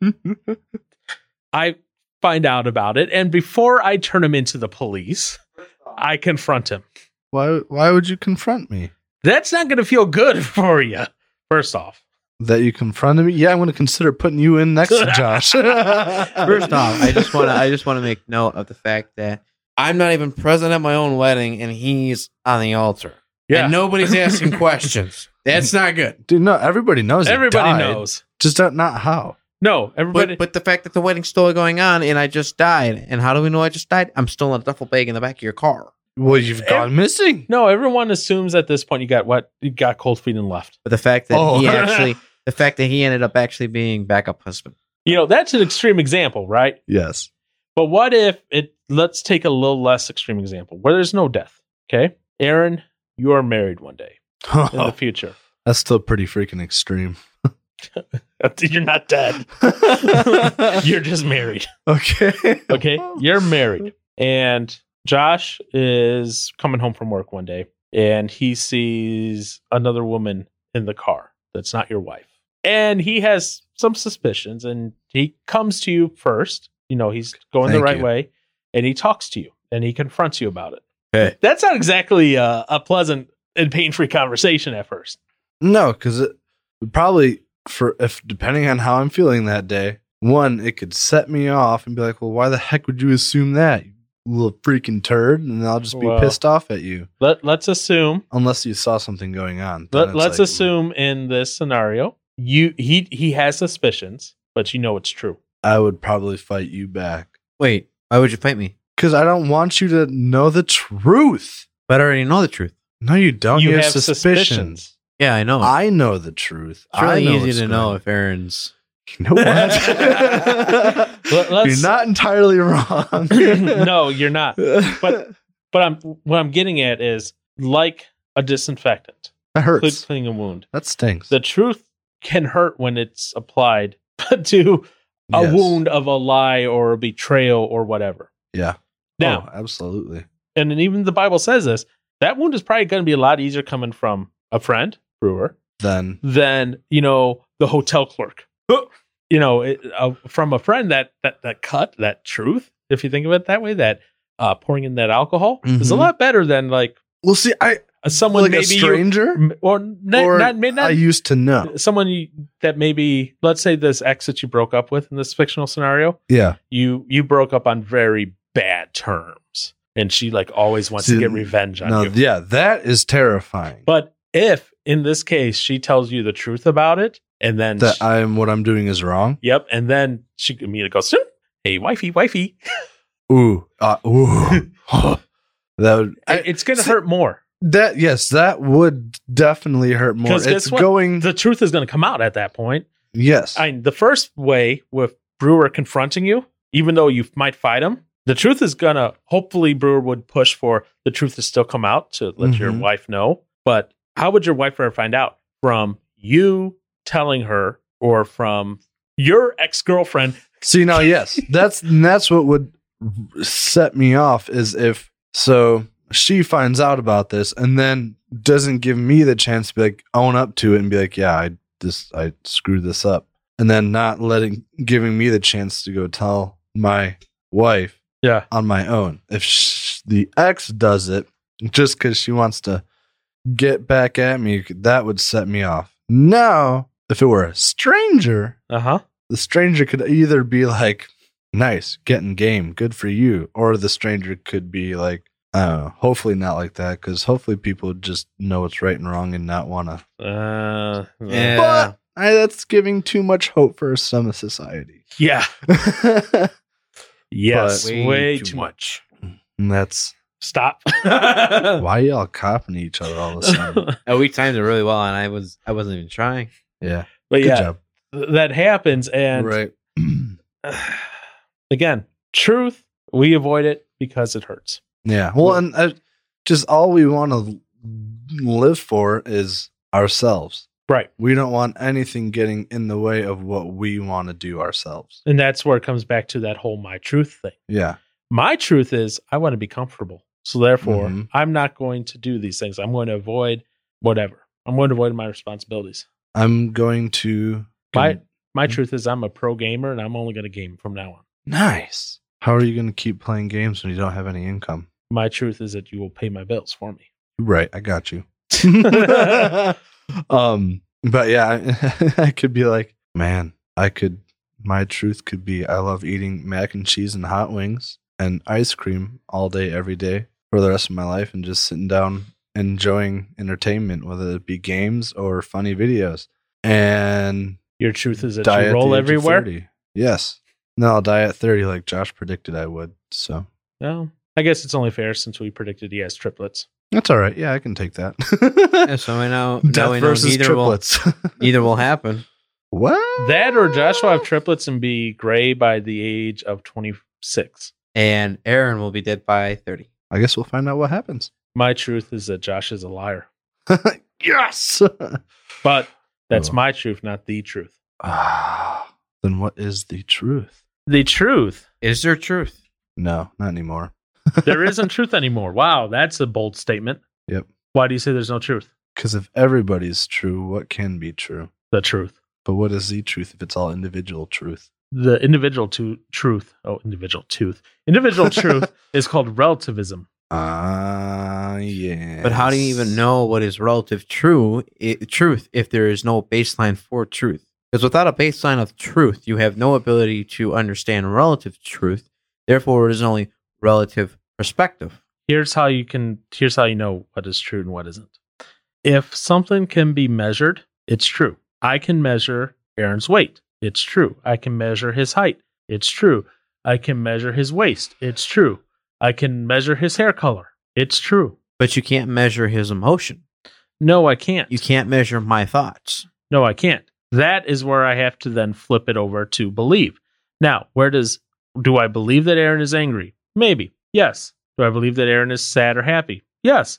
I find out about it, and before I turn him into the police, I confront him. Why? Why would you confront me? That's not going to feel good for you. First off, That you confronted me? Yeah, I'm going to consider putting you in next to Josh. First off, I just want to I just want to make note of the fact that I'm not even present at my own wedding, and he's on the altar. Yeah, And nobody's asking questions. That's not good. Dude, no, everybody knows. he everybody died, knows. Just don't, not how. No, everybody. But, but the fact that the wedding's still going on and I just died, and how do we know I just died? I'm still in a duffel bag in the back of your car. Well, you've gone missing. no, everyone assumes at this point you got what you got cold feet and left. But the fact that Oh. he actually, the fact that he ended up actually being backup husband. You know that's an extreme example, right? Yes. But what if it? Let's take a little less extreme example where there's no death. Okay, Aaron, you are married one day in the future. That's still pretty freaking extreme. You're not dead. You're just married. okay. Okay, you're married, and Josh is coming home from work one day, and he sees another woman in the car that's not your wife, and he has some suspicions, and he comes to you first. You know, he's going the right you. way, and he talks to you, and he confronts you about it. Okay. That's not exactly a, a pleasant and pain-free conversation at first. No, because it probably for if depending on how I'm feeling that day, one it could set me off and be like, well, why the heck would you assume that, you little freaking turd? And I'll just be Well- pissed off at you Let Let's assume unless you saw something going on. Let, let's like, assume in this scenario, you he he has suspicions, but you know it's true. I would probably fight you back Wait, why would you fight me? Because I don't want you to know the truth. But I already know the truth. No, you don't. You You, have, have suspicions. suspicions. Yeah, I know. I know the truth. it's really I know easy what's to know if Aaron's. You know what? Let- let's- You're not entirely wrong. no, you're not. But but I'm what I'm getting at is like a disinfectant, that cle- hurts. cleaning a wound. That stinks. The truth can hurt when it's applied to a Yes. wound of a lie or a betrayal or whatever. Yeah. Now, oh, absolutely. and then even the Bible says this. That wound is probably going to be a lot easier coming from a friend, Brewer, than, than you know the hotel clerk. You know, it, uh, from a friend that that that cut that truth. If you think of it that way, that uh, pouring in that alcohol is a Mhm. lot better than like we'll see. I uh, someone like maybe a you, stranger, m- or not, or not, not I used to know. someone you, that maybe let's say this ex that you broke up with in this fictional scenario. Yeah, You you broke up on very bad terms, and she like always wants to get revenge on no, you. yeah, that is terrifying. But if in this case she tells you the truth about it, and then that she- I'm what I'm doing is wrong. yep, and then she immediately goes, "Hey, wifey, wifey," Ooh, uh, ooh, that would I- it's gonna see- hurt more. that. Yes, that would definitely hurt more. It's going. The truth is gonna come out at that point. yes, I the first way with Brewer confronting you, even though you might fight him, the truth is gonna hopefully Brewer would push for the truth to still come out to let your Mhm. wife know. But how would your wife ever find out? From you telling her or from your ex girlfriend? See now, yes, that's that's what would set me off is if so she finds out about this and then doesn't give me the chance to be like own up to it and be like, yeah, I just I screwed this up, and then not letting giving me the chance to go tell my wife Yeah. on my own. If sh- the ex does it just because she wants to get back at me, that would set me off. Now, if it were a stranger, Uh huh. the stranger could either be like, nice, getting game, good for you, or the stranger could be like, I don't know, hopefully not like that, because hopefully people just know what's right and wrong and not want to. Uh, Yeah. But I, that's giving too much hope for some of society. yeah. Yes. Way, Way too too much. and that's Stop. why y'all copping each other all of a sudden. Oh, we timed it really well, and I was I wasn't even trying. Yeah. but Good yeah, job. that happens, and right. again, truth we avoid it because it hurts. Yeah. Well, and uh, just all we want to live for is ourselves. Right. We don't want anything getting in the way of what we want to do ourselves. And that's where it comes back to that whole my truth thing. Yeah. My truth is I want to be comfortable. So therefore, Mhm. I'm not going to do these things. I'm going to avoid whatever. I'm going to avoid my responsibilities. I'm going to. My my Mhm. truth is I'm a pro gamer and I'm only going to game from now on. Nice. How are you going to keep playing games when you don't have any income? My truth is that you will pay my bills for me. Right. I got you. um, but yeah, I, could be like, man, I could. My truth could be, I love eating mac and cheese and hot wings and ice cream all day, every day for the rest of my life, and just sitting down enjoying entertainment, whether it be games or funny videos. And Your truth is that you roll the age of everywhere. Yes. No, I'll die at 30 like Josh predicted I would. So No, I guess it's only fair since we predicted he has triplets. That's all right. Yeah, I can take that. Yeah, so I know, now Death we know versus neither triplets. will either will happen. what? That or Josh will have triplets and be gray by the age of 26. And Aaron will be dead by 30. I guess we'll find out what happens. My truth is that Josh is a liar. yes. But that's Oh. my truth, not the truth. ah, then what is the truth? The truth. Is there truth? No, not anymore. There isn't truth anymore. Wow, that's a bold statement. Yep. Why do you say there's no truth? Because if everybody's true, what can be true? The truth. But what is the truth if it's all individual truth? The individual to truth. Oh, individual tooth. Individual truth is called relativism. Ah, yeah. But how do you even know what is relative true i- truth if there is no baseline for truth? Because without a baseline of truth, you have no ability to understand relative truth. Therefore, it is only relative perspective. Here's how you can here's how you know what is true and what isn't. If something can be measured, it's true. I can measure Aaron's weight. It's true. I can measure his height. It's true. I can measure his waist. It's true. I can measure his hair color. It's true. But you can't measure his emotion. No, I can't. You can't measure my thoughts. No, I can't. That is where I have to then flip it over to believe. Now, where does do I believe that Aaron is angry? Maybe. Yes. Do I believe that Aaron is sad or happy? Yes.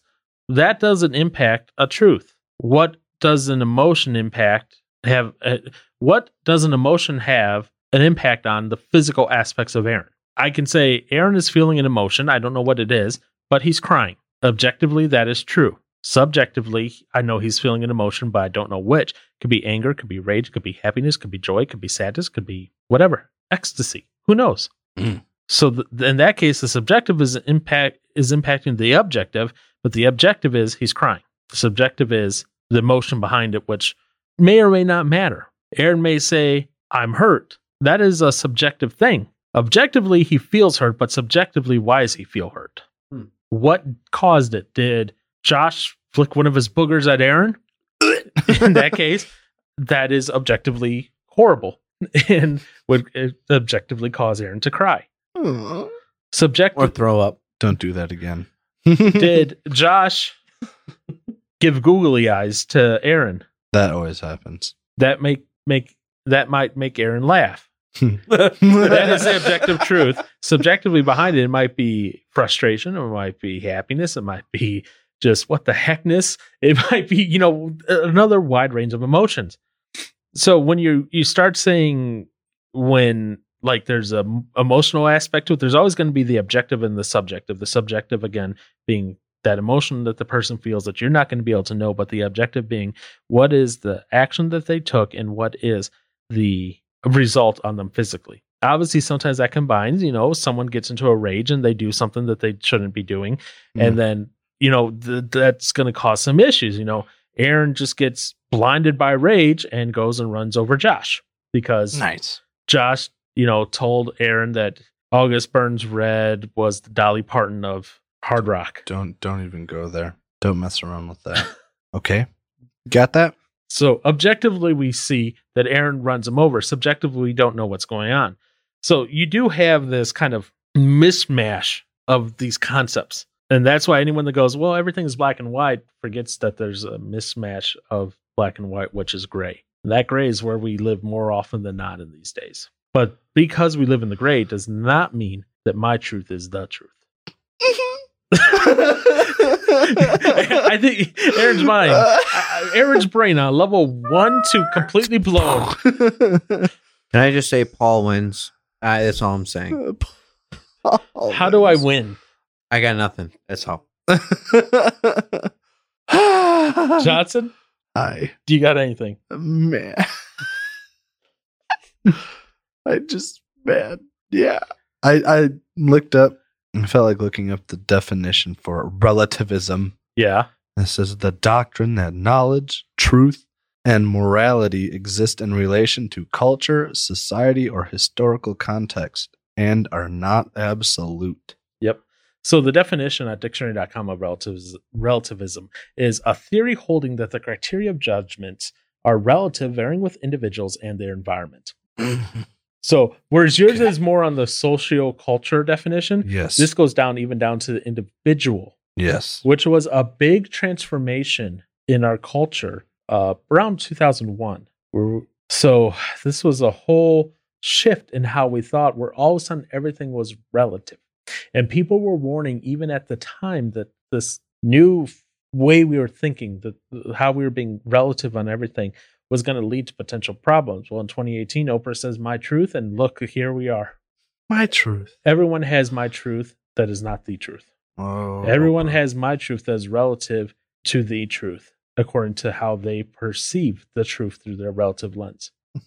That doesn't impact a truth. What does an emotion impact have uh, what does an emotion have an impact on the physical aspects of Aaron? I can say Aaron is feeling an emotion, I don't know what it is, but he's crying. Objectively that is true. Subjectively, I know he's feeling an emotion, but I don't know which. Could be anger, could be rage, could be happiness, could be joy, could be sadness, could be whatever. Ecstasy. Who knows? Mm. So th- in that case, the subjective is impact is impacting the objective, but the objective is he's crying. The subjective is the emotion behind it, which may or may not matter. Aaron may say, "I'm hurt." That is a subjective thing. Objectively, he feels hurt, but subjectively, why does he feel hurt? Hmm. What caused it? Did Josh flick one of his boogers at Aaron? in that case, that is objectively horrible and would uh, objectively cause Aaron to cry. Aw. Subjective. Or throw up. Don't do that again. did Josh give googly eyes to Aaron? that always happens. That make make that might make Aaron laugh. that is the objective truth. Subjectively behind it, it might be frustration, or it might be happiness, it might be just what the heckness. It might be, you know, another wide range of emotions. So when you you start saying when like there's a m- emotional aspect to it, there's always going to be the objective and the subjective. The subjective again being that emotion that the person feels that you're not going to be able to know, but the objective being what is the action that they took and what is the result on them physically. Obviously, sometimes that combines, you know, someone gets into a rage and they do something that they shouldn't be doing. And mm-hmm. then, you know, th- that's going to cause some issues. You know, Aaron just gets blinded by rage and goes and runs over Josh because nice. Josh, you know, told Aaron that August Burns Red was the Dolly Parton of hard rock. Don't don't even go there. Don't mess around with that. okay. Got that? So objectively, we see that Aaron runs him over. Subjectively, we don't know what's going on. So you do have this kind of mismatch of these concepts. And that's why anyone that goes, well, everything is black and white forgets that there's a mismatch of black and white, which is gray. And that gray is where we live more often than not in these days. But because we live in the gray does not mean that my truth is the truth. I think Aaron's mine. I, uh, Aaron's brain on level one to completely blown. Can I just say Paul wins? Uh, that's all I'm saying. How do I win? I got nothing. That's all. Johnson, Hi, do you got anything? man. I just man, yeah. I I looked up. I felt like looking up the definition for relativism. Yeah. This is the doctrine that knowledge, truth, and morality exist in relation to culture, society, or historical context and are not absolute. Yep. So the definition at dictionary.com of relativism is a theory holding that the criteria of judgments are relative, varying with individuals and their environment. So whereas yours Okay. is more on the socio culture definition, yes. this goes down even down to the individual, yes. which was a big transformation in our culture uh, around 2001. Where, so this was a whole shift in how we thought, where all of a sudden everything was relative. And people were warning, even at the time, that this new way we were thinking, that how we were being relative on everything, was going to lead to potential problems. Well, in 2018, Oprah says my truth, and look, here we are. My truth. Everyone has my truth that is not the truth. Oh, Everyone has my truth that is relative to the truth, according to how they perceive the truth through their relative lens.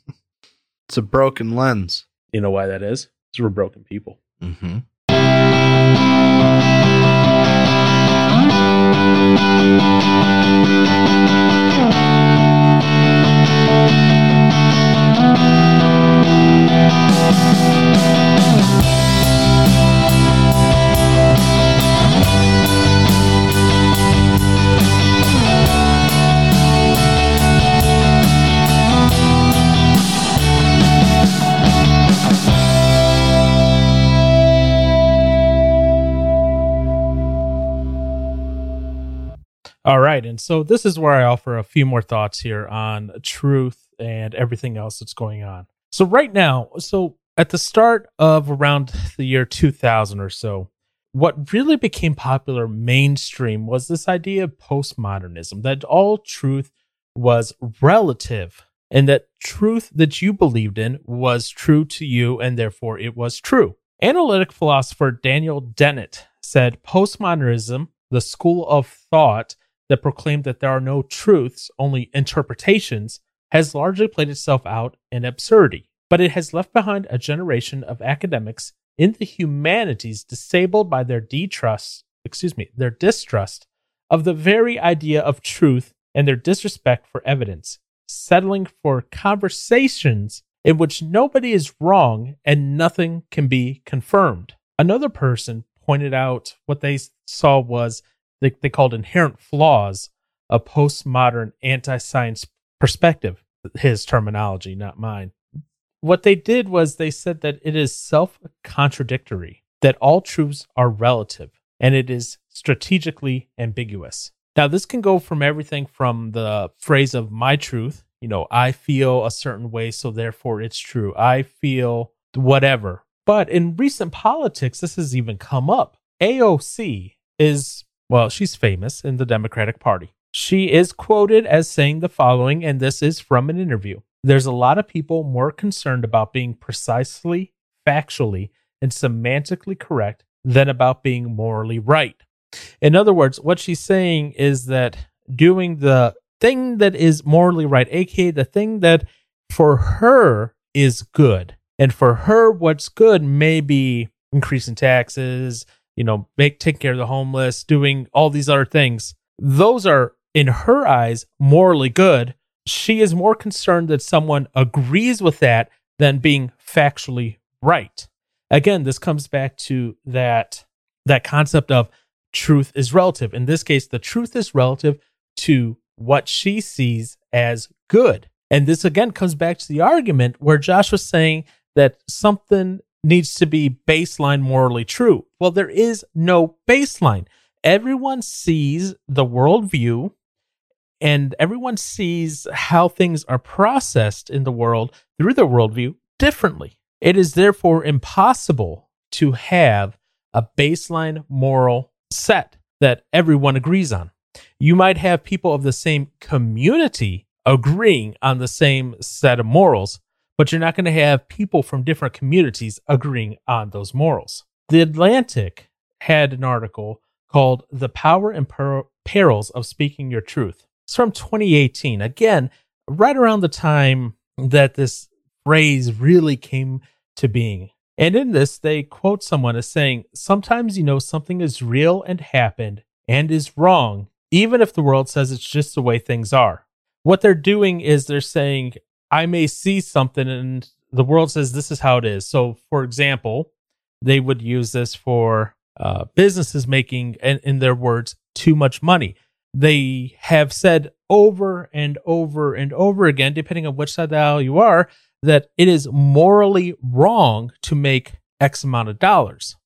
It's a broken lens. You know why that is? Because we're broken people. Mm-hmm. All right. And so this is where I offer a few more thoughts here on truth and everything else that's going on. So, right now, so at the start of around the year 2000 or so, what really became popular mainstream was this idea of postmodernism that all truth was relative and that truth that you believed in was true to you and therefore it was true. Analytic philosopher Daniel Dennett said postmodernism, the school of thought that proclaimed that there are no truths, only interpretations, has largely played itself out in absurdity. But it has left behind a generation of academics in the humanities disabled by their distrust, excuse me, their distrust of the very idea of truth and their disrespect for evidence, settling for conversations in which nobody is wrong and nothing can be confirmed. Another person pointed out what they saw was they, they called inherent flaws of postmodern anti-science perspective his terminology not mine. What they did was they said that it is self-contradictory that all truths are relative and it is strategically ambiguous. Now this can go from everything from the phrase of my truth you know i feel a certain way so therefore it's true. I feel whatever. But in recent politics this has even come up. AOC is well, she's famous in the Democratic Party. She is quoted as saying the following, and this is from an interview. There's a lot of people more concerned about being precisely, factually, and semantically correct than about being morally right. In other words, what she's saying is that doing the thing that is morally right, aka the thing that for her is good, and for her, what's good may be increasing taxes, you know, make take care of the homeless, doing all these other things. Those are in her eyes morally good. She is more concerned that someone agrees with that than being factually right. Again, this comes back to that that concept of truth is relative. In this case, the truth is relative to what she sees as good. And this again comes back to the argument where Josh was saying that something needs to be baseline morally true. Well, there is no baseline. Everyone sees the worldview and everyone sees how things are processed in the world through their worldview differently. It is therefore impossible to have a baseline moral set that everyone agrees on. You might have people of the same community agreeing on the same set of morals, but you're not going to have people from different communities agreeing on those morals. The Atlantic had an article called The Power and per- Perils of Speaking Your Truth. It's from 2018. Again, right around the time that this phrase really came to being. And in this, they quote someone as saying, Sometimes you know something is real and happened and is wrong, even if the world says it's just the way things are. What they're doing is they're saying, I may see something and the world says this is how it is. So, for example, they would use this for uh, businesses making, in, in their words, too much money. They have said over and over and over again, depending on which side of the aisle you are, that it is morally wrong to make X amount of dollars.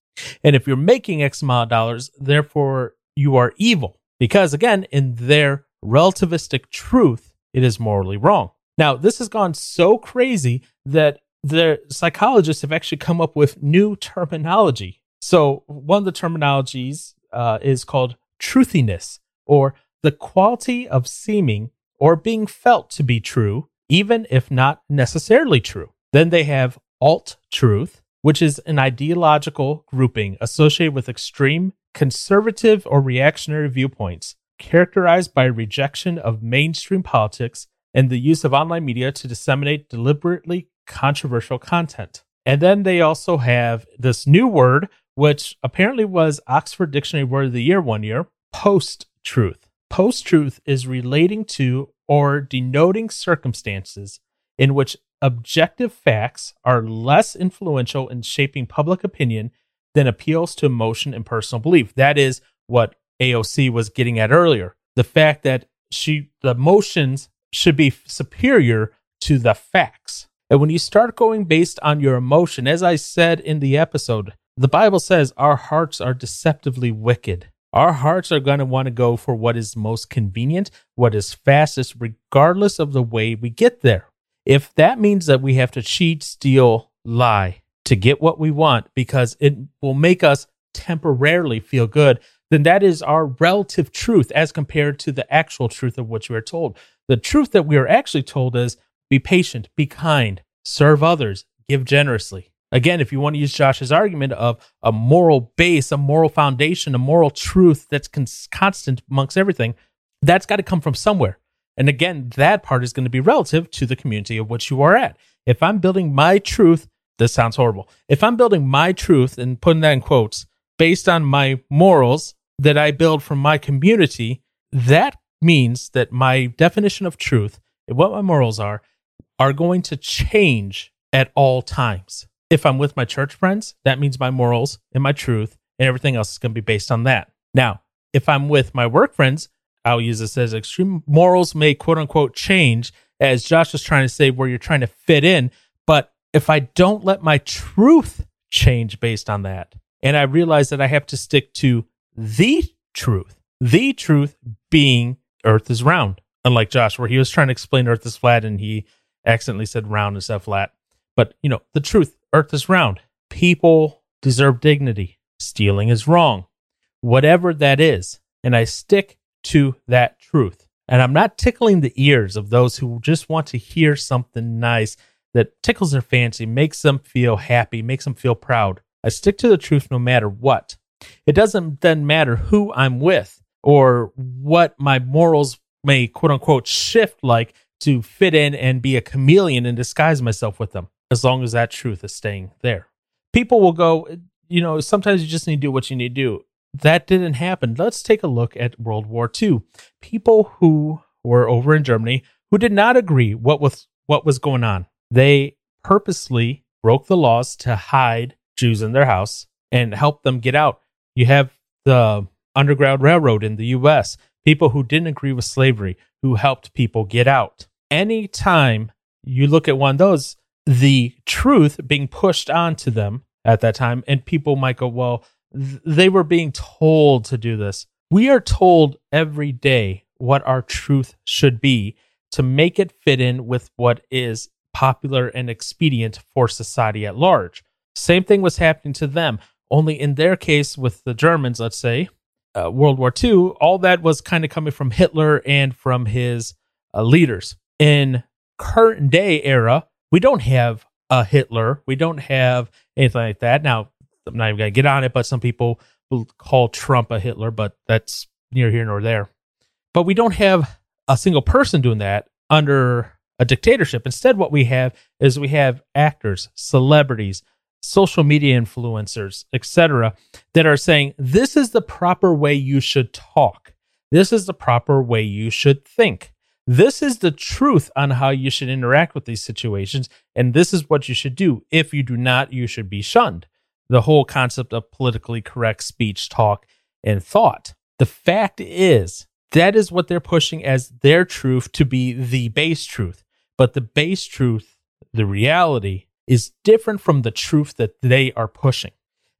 And if you're making X amount of dollars, therefore you are evil. Because again, in their relativistic truth, it is morally wrong. Now, this has gone so crazy that the psychologists have actually come up with new terminology. So, one of the terminologies uh, is called truthiness, or the quality of seeming or being felt to be true, even if not necessarily true. Then they have alt truth, which is an ideological grouping associated with extreme conservative or reactionary viewpoints, characterized by rejection of mainstream politics and the use of online media to disseminate deliberately controversial content. And then they also have this new word, which apparently was Oxford Dictionary Word of the Year one year post truth. Post truth is relating to or denoting circumstances in which objective facts are less influential in shaping public opinion than appeals to emotion and personal belief. That is what AOC was getting at earlier. The fact that she the emotions should be superior to the facts. And when you start going based on your emotion, as I said in the episode, the Bible says our hearts are deceptively wicked. Our hearts are going to want to go for what is most convenient, what is fastest, regardless of the way we get there. If that means that we have to cheat, steal, lie to get what we want because it will make us temporarily feel good, then that is our relative truth as compared to the actual truth of which we are told. The truth that we are actually told is be patient, be kind, serve others, give generously. Again, if you want to use Josh's argument of a moral base, a moral foundation, a moral truth that's cons- constant amongst everything, that's got to come from somewhere. And again, that part is going to be relative to the community of which you are at. If I'm building my truth, this sounds horrible. If I'm building my truth and putting that in quotes based on my morals that I build from my community, that means that my definition of truth and what my morals are are going to change at all times if I'm with my church friends, that means my morals and my truth and everything else is going to be based on that. Now, if I'm with my work friends, I'll use this as extreme morals may quote unquote change, as Josh was trying to say, where you're trying to fit in. But if I don't let my truth change based on that, and I realize that I have to stick to the truth, the truth being Earth is round, unlike Josh, where he was trying to explain Earth is flat and he accidentally said round instead of flat. But, you know, the truth, Earth is round. People deserve dignity. Stealing is wrong. Whatever that is. And I stick to that truth. And I'm not tickling the ears of those who just want to hear something nice that tickles their fancy, makes them feel happy, makes them feel proud. I stick to the truth no matter what. It doesn't then matter who I'm with or what my morals may quote unquote shift like to fit in and be a chameleon and disguise myself with them as long as that truth is staying there. People will go, you know, sometimes you just need to do what you need to do. That didn't happen. Let's take a look at World War II. People who were over in Germany who did not agree what was what was going on. They purposely broke the laws to hide Jews in their house and help them get out. You have the Underground Railroad in the US, people who didn't agree with slavery who helped people get out. Anytime you look at one of those, the truth being pushed onto them at that time. And people might go, well, th- they were being told to do this. We are told every day what our truth should be to make it fit in with what is popular and expedient for society at large. Same thing was happening to them, only in their case with the Germans, let's say, uh, World War II, all that was kind of coming from Hitler and from his uh, leaders. In current day era, we don't have a Hitler. We don't have anything like that. Now, I'm not even going to get on it, but some people will call Trump a Hitler, but that's near here nor there. But we don't have a single person doing that under a dictatorship. Instead, what we have is we have actors, celebrities, social media influencers, etc., that are saying this is the proper way you should talk. This is the proper way you should think. This is the truth on how you should interact with these situations, and this is what you should do. If you do not, you should be shunned. The whole concept of politically correct speech, talk, and thought. The fact is, that is what they're pushing as their truth to be the base truth. But the base truth, the reality, is different from the truth that they are pushing.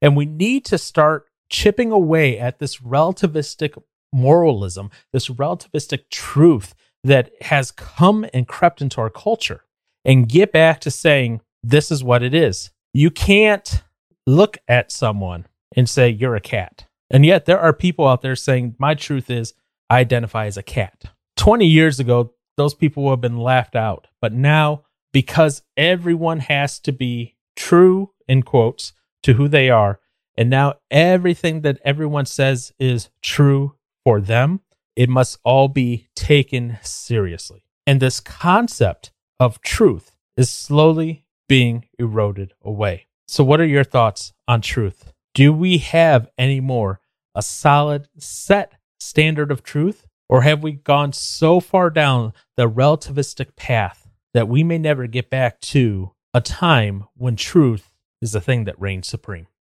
And we need to start chipping away at this relativistic moralism, this relativistic truth that has come and crept into our culture and get back to saying, this is what it is. You can't look at someone and say, you're a cat. And yet there are people out there saying, my truth is, I identify as a cat. 20 years ago, those people would have been laughed out. But now, because everyone has to be true, in quotes, to who they are, and now everything that everyone says is true for them, it must all be taken seriously. And this concept of truth is slowly being eroded away. So, what are your thoughts on truth? Do we have any more a solid set standard of truth? Or have we gone so far down the relativistic path that we may never get back to a time when truth is the thing that reigns supreme?